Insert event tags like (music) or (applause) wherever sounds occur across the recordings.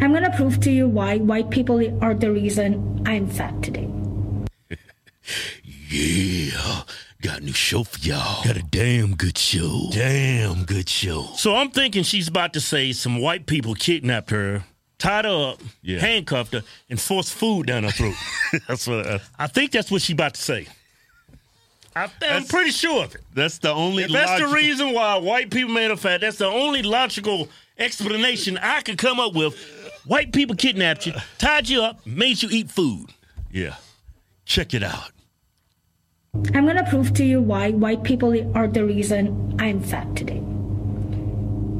I'm going to prove to you why white people are the reason I'm fat today. (laughs) yeah. Got a new show for y'all. Got a damn good show. Damn good show. So I'm thinking she's about to say some white people kidnapped her, tied her up, Yeah. handcuffed her, and forced food down her throat. (laughs) That's what. uh, I think that's what she's about to say. I, I'm pretty sure of it. that's the only. If that's the reason why white people made her fat, that's the only logical explanation I could come up with. White people kidnapped you, tied you up, made you eat food. Yeah. Check it out. I'm going to prove to you why white people are the reason I'm fat today.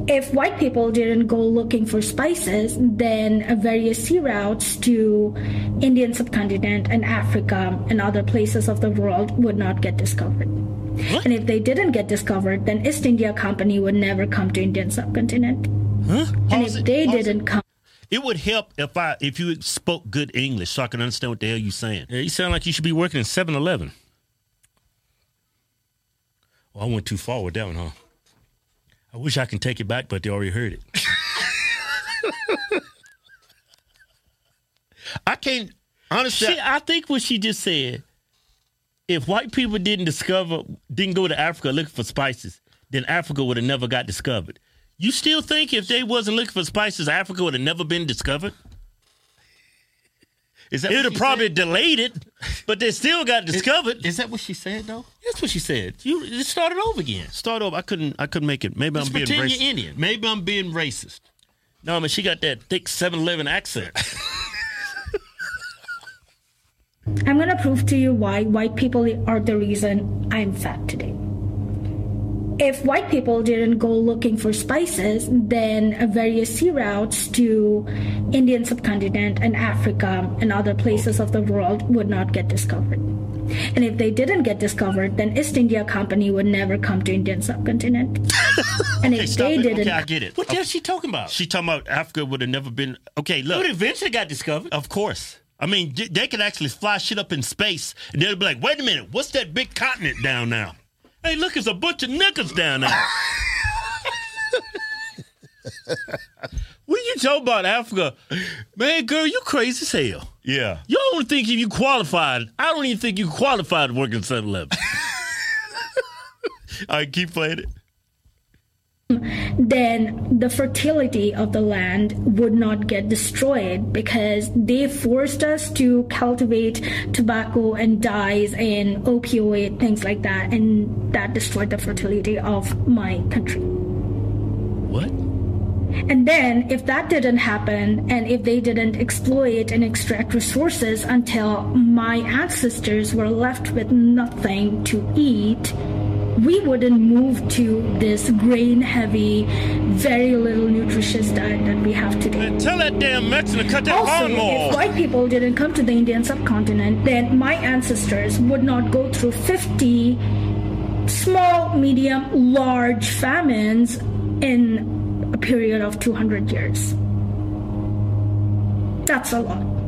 If white people didn't go looking for spices, then various sea routes to Indian subcontinent and Africa and other places of the world would not get discovered. And if they didn't get discovered, then East India Company would never come to Indian subcontinent. Huh? And if it, they didn't come, It would help if I if you spoke good English so I can understand what the hell you're saying. Yeah, you sound like you should be working in 7 Eleven. Well, I went too far with that one, huh? I wish I can take it back, but they already heard it. (laughs) I can't honestly. She, I think what she just said, if white people didn't discover, didn't go to Africa looking for spices, then Africa would have never got discovered. You still think if they wasn't looking for spices, Africa would have never been discovered? is that It would have probably said? delayed it, but they still got discovered. Is that what she said though? That's what she said. You just started over again. Start over. I couldn't. I couldn't make it. Maybe Just I'm being racist. you're Indian. Maybe I'm being racist. No, I mean she got that thick 7-Eleven accent. (laughs) I'm going to prove to you why white people are the reason I'm fat today. If white people didn't go looking for spices, then various sea routes to Indian subcontinent and Africa and other places of the world would not get discovered. And if they didn't get discovered, then East India Company would never come to Indian subcontinent. (laughs) and if Stop they it. didn't Okay, I get it. what the hell is she talking about? She talking about Africa would have never been. Okay, It look. eventually got discovered. Of course. I mean, they could actually fly shit up in space, and they'll be like, "Wait a minute, what's that big continent down now?" Hey, look, it's a bunch of niggas down there. (laughs) when you talk about Africa, man, girl, you crazy as hell. Yeah. You don't think if you qualified. I don't even think you qualified to work in 7 Eleven. (laughs) Right, keep playing it. Then the fertility of the land would not get destroyed because they forced us to cultivate tobacco and dyes and opioid things like that and that destroyed the fertility of my country what? and then if that didn't happen and if they didn't exploit and extract resources until my ancestors were left with nothing to eat we wouldn't move to this grain heavy, very little nutritious diet that we have today. Man, tell that damn Mexican to cut that Also, lawnmower if white people didn't come to the Indian subcontinent, then my ancestors would not go through 50 small, medium, large famines in a period of 200 years. That's a lot.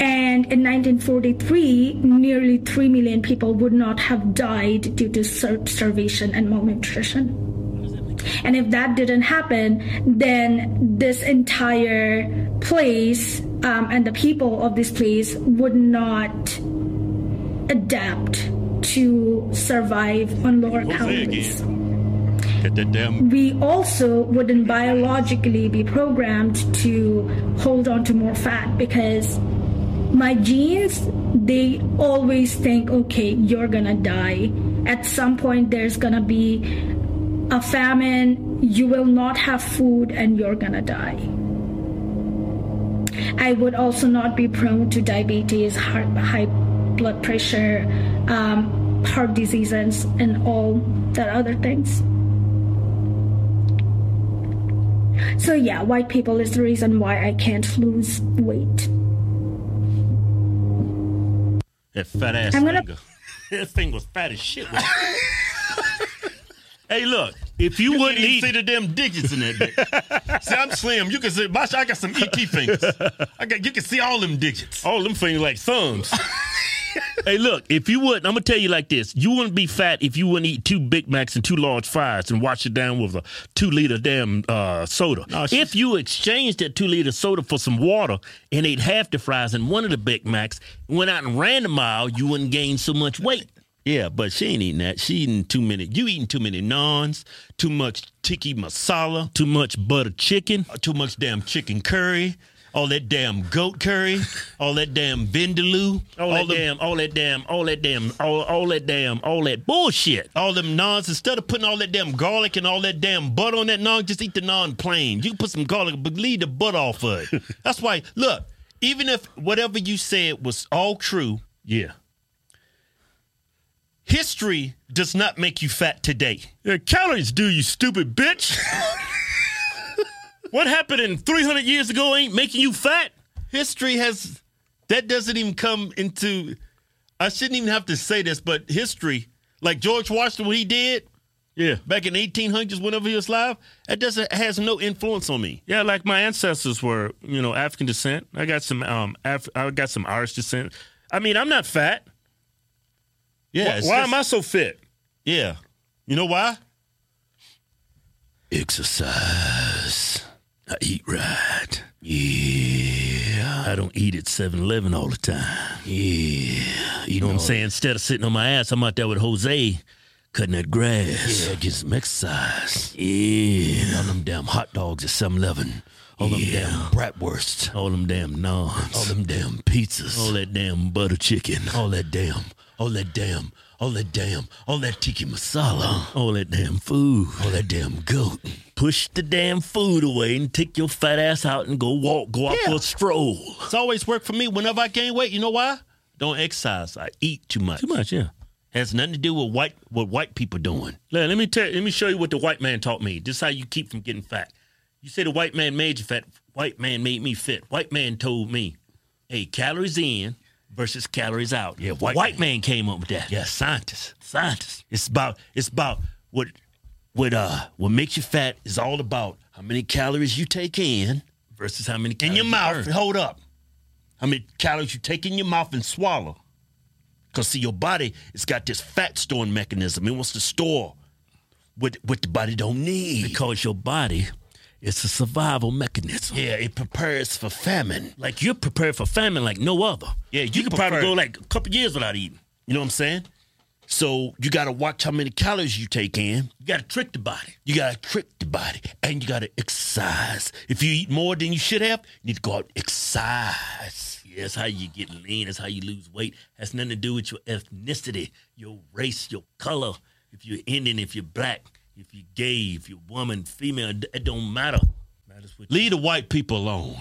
And in 1943, nearly 3 million people would not have died due to starvation and malnutrition. And if that didn't happen, then this entire place um, and the people of this place would not adapt to survive on lower calories. again. Get that damn. We also wouldn't biologically be programmed to hold on to more fat because my genes, they always think, okay, you're gonna die. At some point, there's gonna be a famine, you will not have food, and you're gonna die. I would also not be prone to diabetes, heart, high blood pressure, um, heart diseases, and all that other things. So yeah, white people is the reason why I can't lose weight. That fat ass I'm gonna- finger. (laughs) that thing was fat as shit. (laughs) hey, look, if you, wouldn't You eat, see the damn digits in that bitch. (laughs) see, I'm slim. You can see. My, I got some ET fingers. I got. You can see all them digits. all them fingers like thumbs. Hey, look, if you would, I'm gonna tell you like this: you wouldn't be fat if you wouldn't eat two Big Macs and two large fries and wash it down with a two liter damn uh, soda. No, if you exchanged that two liter soda for some water and ate half the fries and one of the Big Macs, went out and ran a mile, you wouldn't gain so much weight. Yeah, but she ain't eating that. She eating too many. You eating too many naans, too much tiki masala, too much butter chicken, too much damn chicken curry, all that damn goat curry, all that damn vindaloo, all, that the- damn, all that damn, all that damn, all, all that damn, all that bullshit. all them naans, instead of putting all that damn garlic and all that damn butter on that naan, just eat the naan plain. You can put some garlic, but leave the butter off of it. (laughs) That's why, look, even if whatever you said was all true, Yeah. history does not make you fat today. Yeah, calories do, you stupid bitch. (laughs) what happened in 300 years ago ain't making you fat? History has, that doesn't even come into, I shouldn't even have to say this, but history, like George Washington, what he did Yeah. back in 1800s, whenever he was alive, that doesn't, has no influence on me. Yeah, like my ancestors were, you know, African descent. I got some um Af- I got some Irish descent. I mean, I'm not fat. Yeah. why why just- am I so fit? Yeah. You know why? Exercise. I eat right. Yeah. I don't eat at 7-Eleven all the time. Yeah. You know what I'm saying? Instead of sitting on my ass, I'm out there with Jose cutting that grass. Yeah, get some exercise. Yeah. All them damn hot dogs at 7-Eleven. All them damn bratwursts. All them damn naans. All them damn pizzas. All that damn butter chicken. All that damn. All that damn. All that damn. All that tiki masala. All that damn food. All that damn goat. Push the damn food away and take your fat ass out and go walk. Go out Yeah. for a stroll. It's always worked for me whenever I gain weight. You know why? Don't exercise. I eat too much. Too much, yeah. Has nothing to do with white what white people doing. Let, let me tell. Let me show you what the white man taught me. This is how you keep from getting fat. You say the white man made you fat. White man made me fit. White man told me, "Hey, calories in versus calories out." Yeah, white white man came up with that. Yeah, scientists. scientists. It's about it's about what what uh what makes you fat is all about how many calories you take in Versus how many in your you mouth. burn. Hold up. How many calories you take in your mouth and swallow. Cause see your body, it's got this fat storing mechanism. It wants to store what what the body don't need. Because your body, it's a survival mechanism. yeah, it prepares for famine. Like you're prepared for famine like no other. Yeah, you you could probably go like a couple years without eating. You know what I'm saying? So you got to watch how many calories you take in. You got to trick the body. You got to trick the body, and you got to exercise. If you eat more than you should have, you need to go out and exercise. Yeah, that's how you get lean. That's how you lose weight. Has nothing to do with your ethnicity, your race, your color. If you're Indian, if you're black, if you're gay, if you're woman, female, it don't matter. You Leave the white people alone.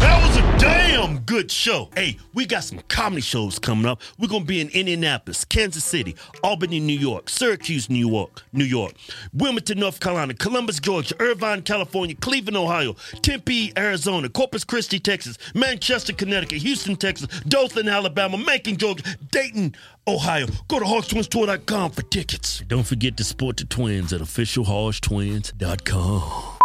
That was a damn good show. Hey, we got some comedy shows coming up. We're gonna be in Indianapolis, Kansas City, Albany, New York, Syracuse, New York, New York, Wilmington, North Carolina, Columbus, Georgia, Irvine, California, Cleveland, Ohio, Tempe, Arizona, Corpus Christi, Texas, Manchester, Connecticut, Houston, Texas, Dothan, Alabama, Macon, Georgia, Dayton, Ohio. Go to HodgeTwinsTour.com for tickets. Don't forget to support the twins at officialhodgetwins.com.